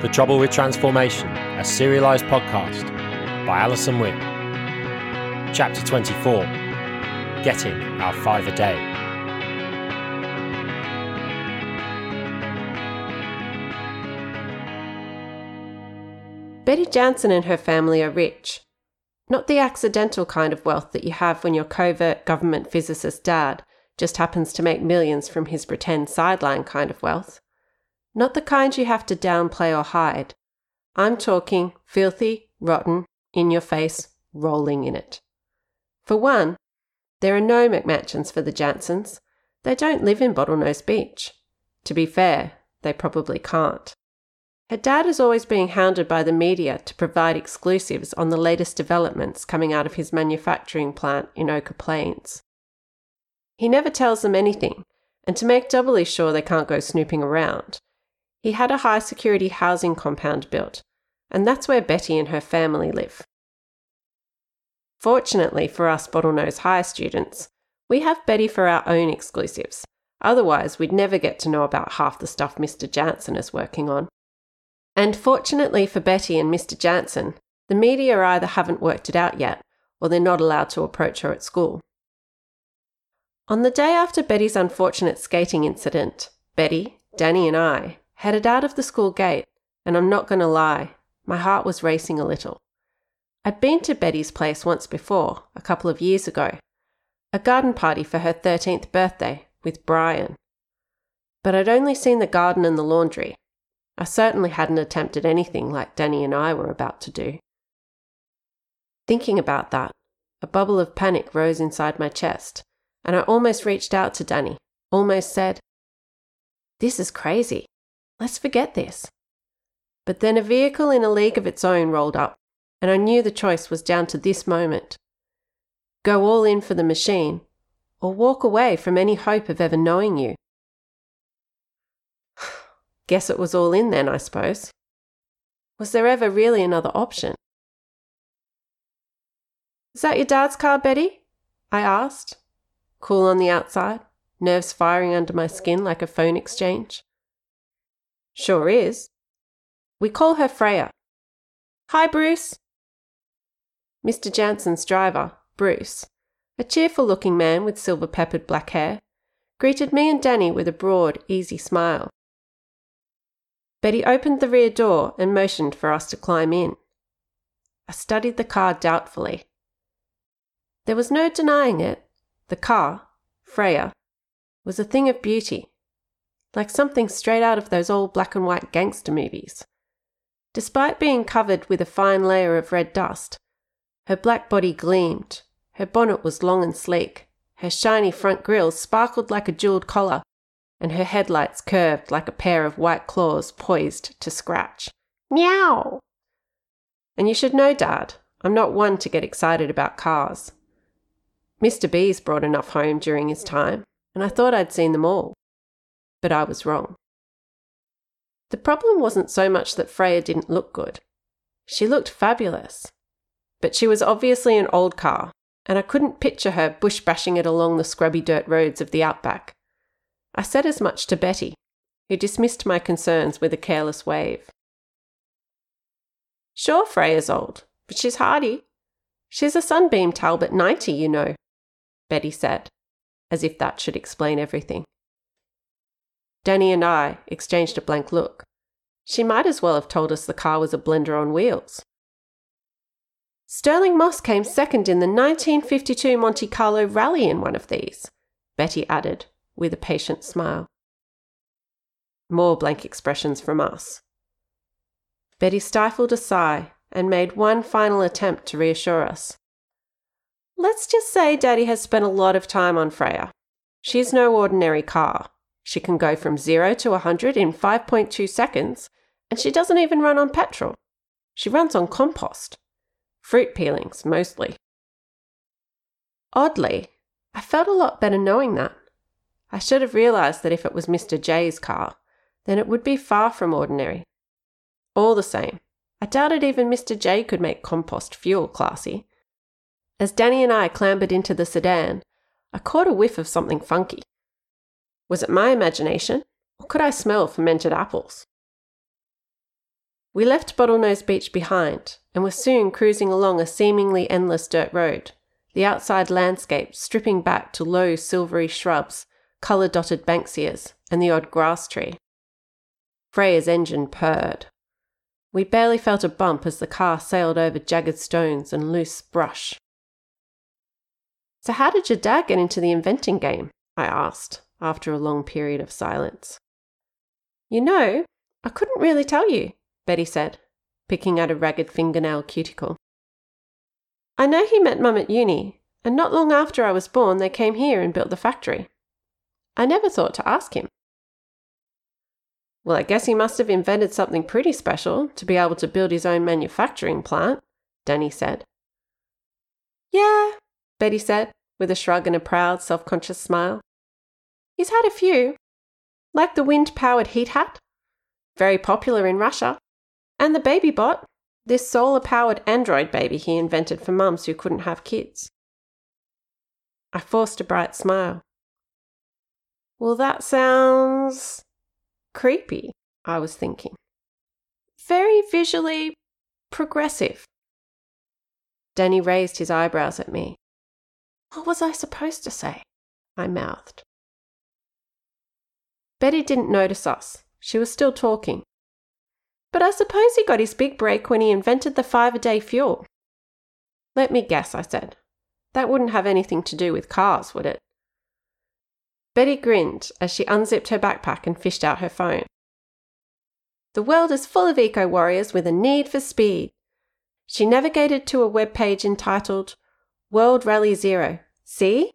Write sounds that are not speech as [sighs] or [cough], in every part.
The Trouble with Transformation, a serialized podcast by Alison Witt. Chapter 24 Getting Our Five a Day. Betty Jansen and her family are rich. Not the accidental kind of wealth that you have when your covert government physicist dad just happens to make millions from his pretend sideline kind of wealth. Not the kind you have to downplay or hide. I'm talking filthy, rotten, in your face, rolling in it. For one, there are no McMansions for the Jansens. They don't live in Bottlenose Beach. To be fair, they probably can't. Her dad is always being hounded by the media to provide exclusives on the latest developments coming out of his manufacturing plant in Ochre Plains. He never tells them anything, and to make doubly sure they can't go snooping around, he had a high security housing compound built, and that's where Betty and her family live. Fortunately for us Bottlenose High students, we have Betty for our own exclusives. Otherwise, we'd never get to know about half the stuff Mr. Jansen is working on. And fortunately for Betty and Mr. Jansen, the media either haven't worked it out yet, or they're not allowed to approach her at school. On the day after Betty's unfortunate skating incident, Betty, Danny, and I headed out of the school gate, and I'm not going to lie, my heart was racing a little. I'd been to Betty's place once before, a couple of years ago, a garden party for her 13th birthday with Brian. But I'd only seen the garden and the laundry, I certainly hadn't attempted anything like Danny and I were about to do. Thinking about that, a bubble of panic rose inside my chest, and I almost reached out to Danny, almost said, This is crazy. Let's forget this. But then a vehicle in a league of its own rolled up, and I knew the choice was down to this moment go all in for the machine, or walk away from any hope of ever knowing you. [sighs] Guess it was all in then, I suppose. Was there ever really another option? Is that your dad's car, Betty? I asked, cool on the outside, nerves firing under my skin like a phone exchange. Sure is. We call her Freya. Hi, Bruce. Mr. Jansen's driver, Bruce, a cheerful looking man with silver peppered black hair, greeted me and Danny with a broad, easy smile. Betty opened the rear door and motioned for us to climb in. I studied the car doubtfully. There was no denying it. The car, Freya, was a thing of beauty, like something straight out of those old black and white gangster movies. Despite being covered with a fine layer of red dust, her black body gleamed, her bonnet was long and sleek, her shiny front grille sparkled like a jeweled collar, and her headlights curved like a pair of white claws poised to scratch. Meow! And you should know, Dad, I'm not one to get excited about cars. Mr. B's brought enough home during his time, and I thought I'd seen them all. But I was wrong. The problem wasn't so much that Freya didn't look good. She looked fabulous. But she was obviously an old car, and I couldn't picture her bush bashing it along the scrubby dirt roads of the outback. I said as much to Betty, who dismissed my concerns with a careless wave. Sure, Freya's old, but she's hardy. She's a Sunbeam Talbot 90, you know, Betty said, as if that should explain everything. Danny and I exchanged a blank look. She might as well have told us the car was a blender on wheels. Stirling Moss came second in the 1952 Monte Carlo Rally in one of these, Betty added, with a patient smile. More blank expressions from us. Betty stifled a sigh and made one final attempt to reassure us. Let's just say Daddy has spent a lot of time on Freya. She's no ordinary car. She can go from 0 to 100 in 5.2 seconds, and she doesn't even run on petrol. She runs on compost. Fruit peelings, mostly. Oddly, I felt a lot better knowing that. I should have realised that if it was Mr. J's car, then it would be far from ordinary. All the same, I doubted even Mr. J could make compost fuel classy. As Danny and I clambered into the sedan, I caught a whiff of something funky. Was it my imagination, or could I smell fermented apples? We left Bottlenose Beach behind and were soon cruising along a seemingly endless dirt road, the outside landscape stripping back to low silvery shrubs, colour dotted banksias, and the odd grass tree. Freya's engine purred. We barely felt a bump as the car sailed over jagged stones and loose brush. So, how did your dad get into the inventing game? I asked, after a long period of silence. You know, I couldn't really tell you, Betty said, picking at a ragged fingernail cuticle. I know he met Mum at uni, and not long after I was born, they came here and built the factory. I never thought to ask him. Well, I guess he must have invented something pretty special to be able to build his own manufacturing plant, Danny said. Yeah, Betty said, with a shrug and a proud, self conscious smile. He's had a few, like the wind powered heat hat, very popular in Russia, and the baby bot, this solar powered android baby he invented for mums who couldn't have kids. I forced a bright smile. Well, that sounds creepy, I was thinking. Very visually progressive. Danny raised his eyebrows at me. What was I supposed to say? I mouthed. Betty didn't notice us. She was still talking. But I suppose he got his big break when he invented the five a day fuel. Let me guess, I said. That wouldn't have anything to do with cars, would it? Betty grinned as she unzipped her backpack and fished out her phone. The world is full of eco warriors with a need for speed. She navigated to a web page entitled World Rally Zero. See?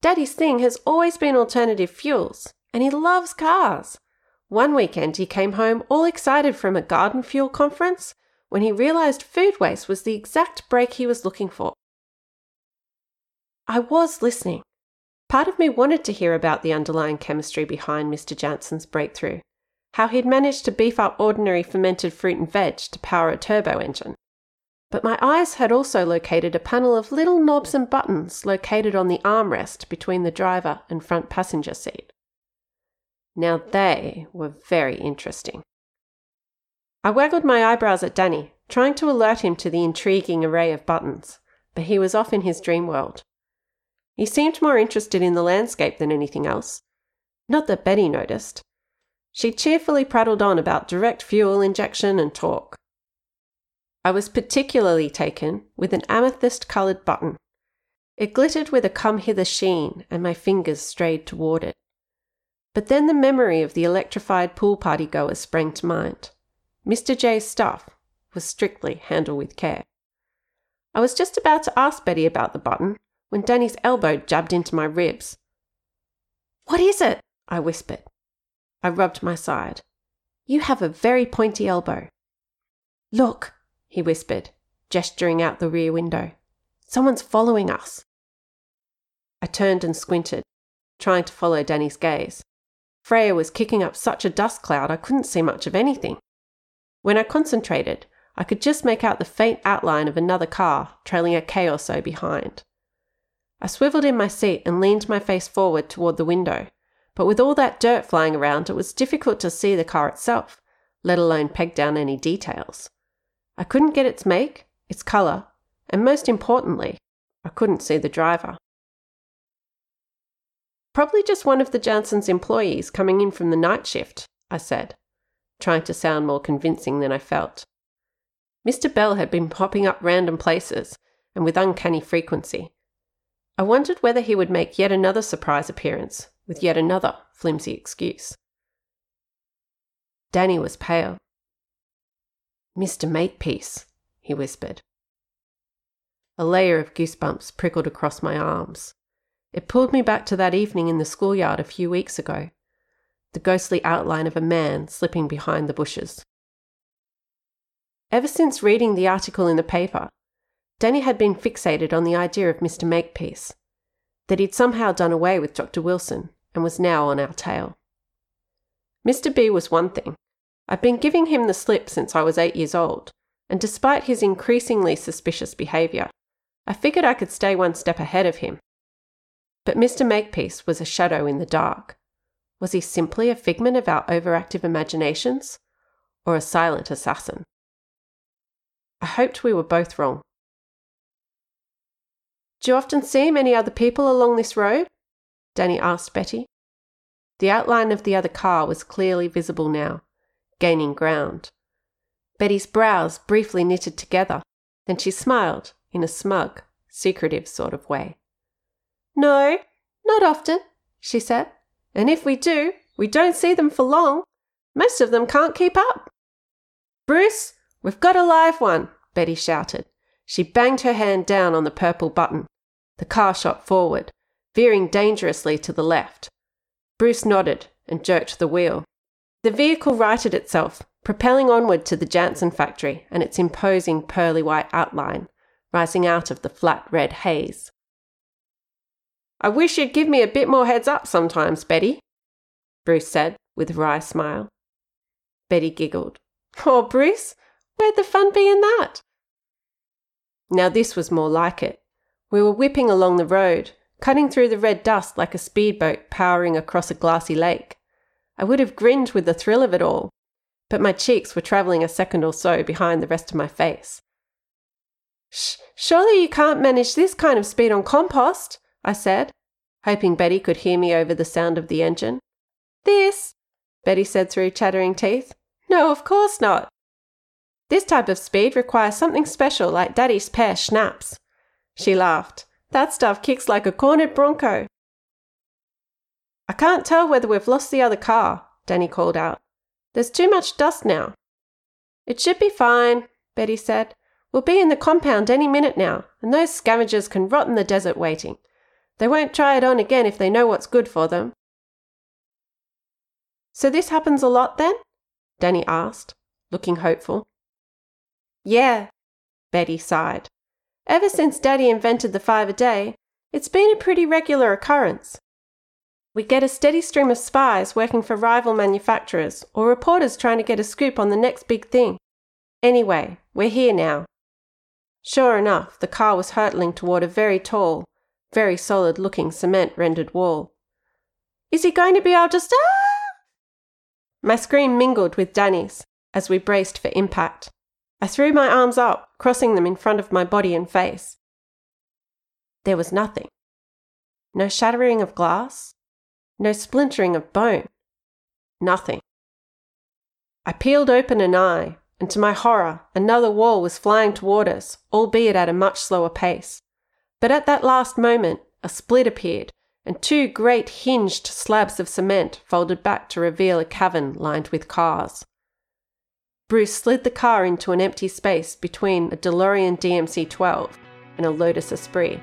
Daddy's thing has always been alternative fuels, and he loves cars. One weekend he came home all excited from a garden fuel conference when he realised food waste was the exact break he was looking for. I was listening. Part of me wanted to hear about the underlying chemistry behind Mr. Jansen's breakthrough, how he'd managed to beef up ordinary fermented fruit and veg to power a turbo engine. But my eyes had also located a panel of little knobs and buttons located on the armrest between the driver and front passenger seat. Now they were very interesting. I waggled my eyebrows at Danny, trying to alert him to the intriguing array of buttons, but he was off in his dream world. He seemed more interested in the landscape than anything else. Not that Betty noticed. She cheerfully prattled on about direct fuel injection and torque. I was particularly taken with an amethyst coloured button. It glittered with a come hither sheen, and my fingers strayed toward it. But then the memory of the electrified pool party goers sprang to mind. Mr. J's stuff was strictly handled with care. I was just about to ask Betty about the button when Danny's elbow jabbed into my ribs. What is it? I whispered. I rubbed my side. You have a very pointy elbow. Look, he whispered, gesturing out the rear window. Someone's following us. I turned and squinted, trying to follow Danny's gaze. Freya was kicking up such a dust cloud I couldn't see much of anything. When I concentrated, I could just make out the faint outline of another car trailing a K or so behind. I swiveled in my seat and leaned my face forward toward the window, but with all that dirt flying around, it was difficult to see the car itself, let alone peg down any details. I couldn't get its make, its colour, and most importantly, I couldn't see the driver. Probably just one of the Jansen's employees coming in from the night shift, I said, trying to sound more convincing than I felt. Mr. Bell had been popping up random places and with uncanny frequency. I wondered whether he would make yet another surprise appearance with yet another flimsy excuse. Danny was pale. Mr. Makepeace, he whispered. A layer of goosebumps prickled across my arms. It pulled me back to that evening in the schoolyard a few weeks ago, the ghostly outline of a man slipping behind the bushes. Ever since reading the article in the paper, Danny had been fixated on the idea of Mr. Makepeace, that he'd somehow done away with Dr. Wilson and was now on our tail. Mr. B was one thing, I've been giving him the slip since I was eight years old, and despite his increasingly suspicious behaviour, I figured I could stay one step ahead of him. But Mr. Makepeace was a shadow in the dark, Was he simply a figment of our overactive imaginations? Or a silent assassin? I hoped we were both wrong. Do you often see many other people along this road? Danny asked Betty. The outline of the other car was clearly visible now, gaining ground. Betty's brows briefly knitted together, then she smiled in a smug, secretive sort of way. No, not often, she said. And if we do, we don't see them for long. Most of them can't keep up. Bruce, we've got a live one, Betty shouted. She banged her hand down on the purple button. The car shot forward, veering dangerously to the left. Bruce nodded and jerked the wheel. The vehicle righted itself, propelling onward to the Jansen factory and its imposing pearly white outline, rising out of the flat red haze. I wish you'd give me a bit more heads up sometimes, Betty, Bruce said with a wry smile. Betty giggled. Oh, Bruce, where'd the fun be in that? Now this was more like it. We were whipping along the road, cutting through the red dust like a speedboat powering across a glassy lake. I would have grinned with the thrill of it all, but my cheeks were travelling a second or so behind the rest of my face. Sh- surely you can't manage this kind of speed on compost, I said, hoping Betty could hear me over the sound of the engine. This, Betty said through chattering teeth. No, of course not. This type of speed requires something special like Daddy's pear schnapps. She laughed. That stuff kicks like a cornered bronco. Can't tell whether we've lost the other car, Danny called out. There's too much dust now. It should be fine, Betty said. We'll be in the compound any minute now, and those scavengers can rot in the desert waiting. They won't try it on again if they know what's good for them. So this happens a lot then? Danny asked, looking hopeful. Yeah, Betty sighed. Ever since Daddy invented the five a day, it's been a pretty regular occurrence. We get a steady stream of spies working for rival manufacturers or reporters trying to get a scoop on the next big thing. Anyway, we're here now. Sure enough, the car was hurtling toward a very tall, very solid looking cement rendered wall. Is he going to be able to stop? My scream mingled with Danny's as we braced for impact. I threw my arms up, crossing them in front of my body and face. There was nothing. No shattering of glass, no splintering of bone. Nothing. I peeled open an eye, and to my horror, another wall was flying toward us, albeit at a much slower pace. But at that last moment, a split appeared, and two great hinged slabs of cement folded back to reveal a cavern lined with cars. Bruce slid the car into an empty space between a DeLorean DMC 12 and a Lotus Esprit,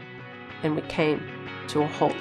and we came to a halt.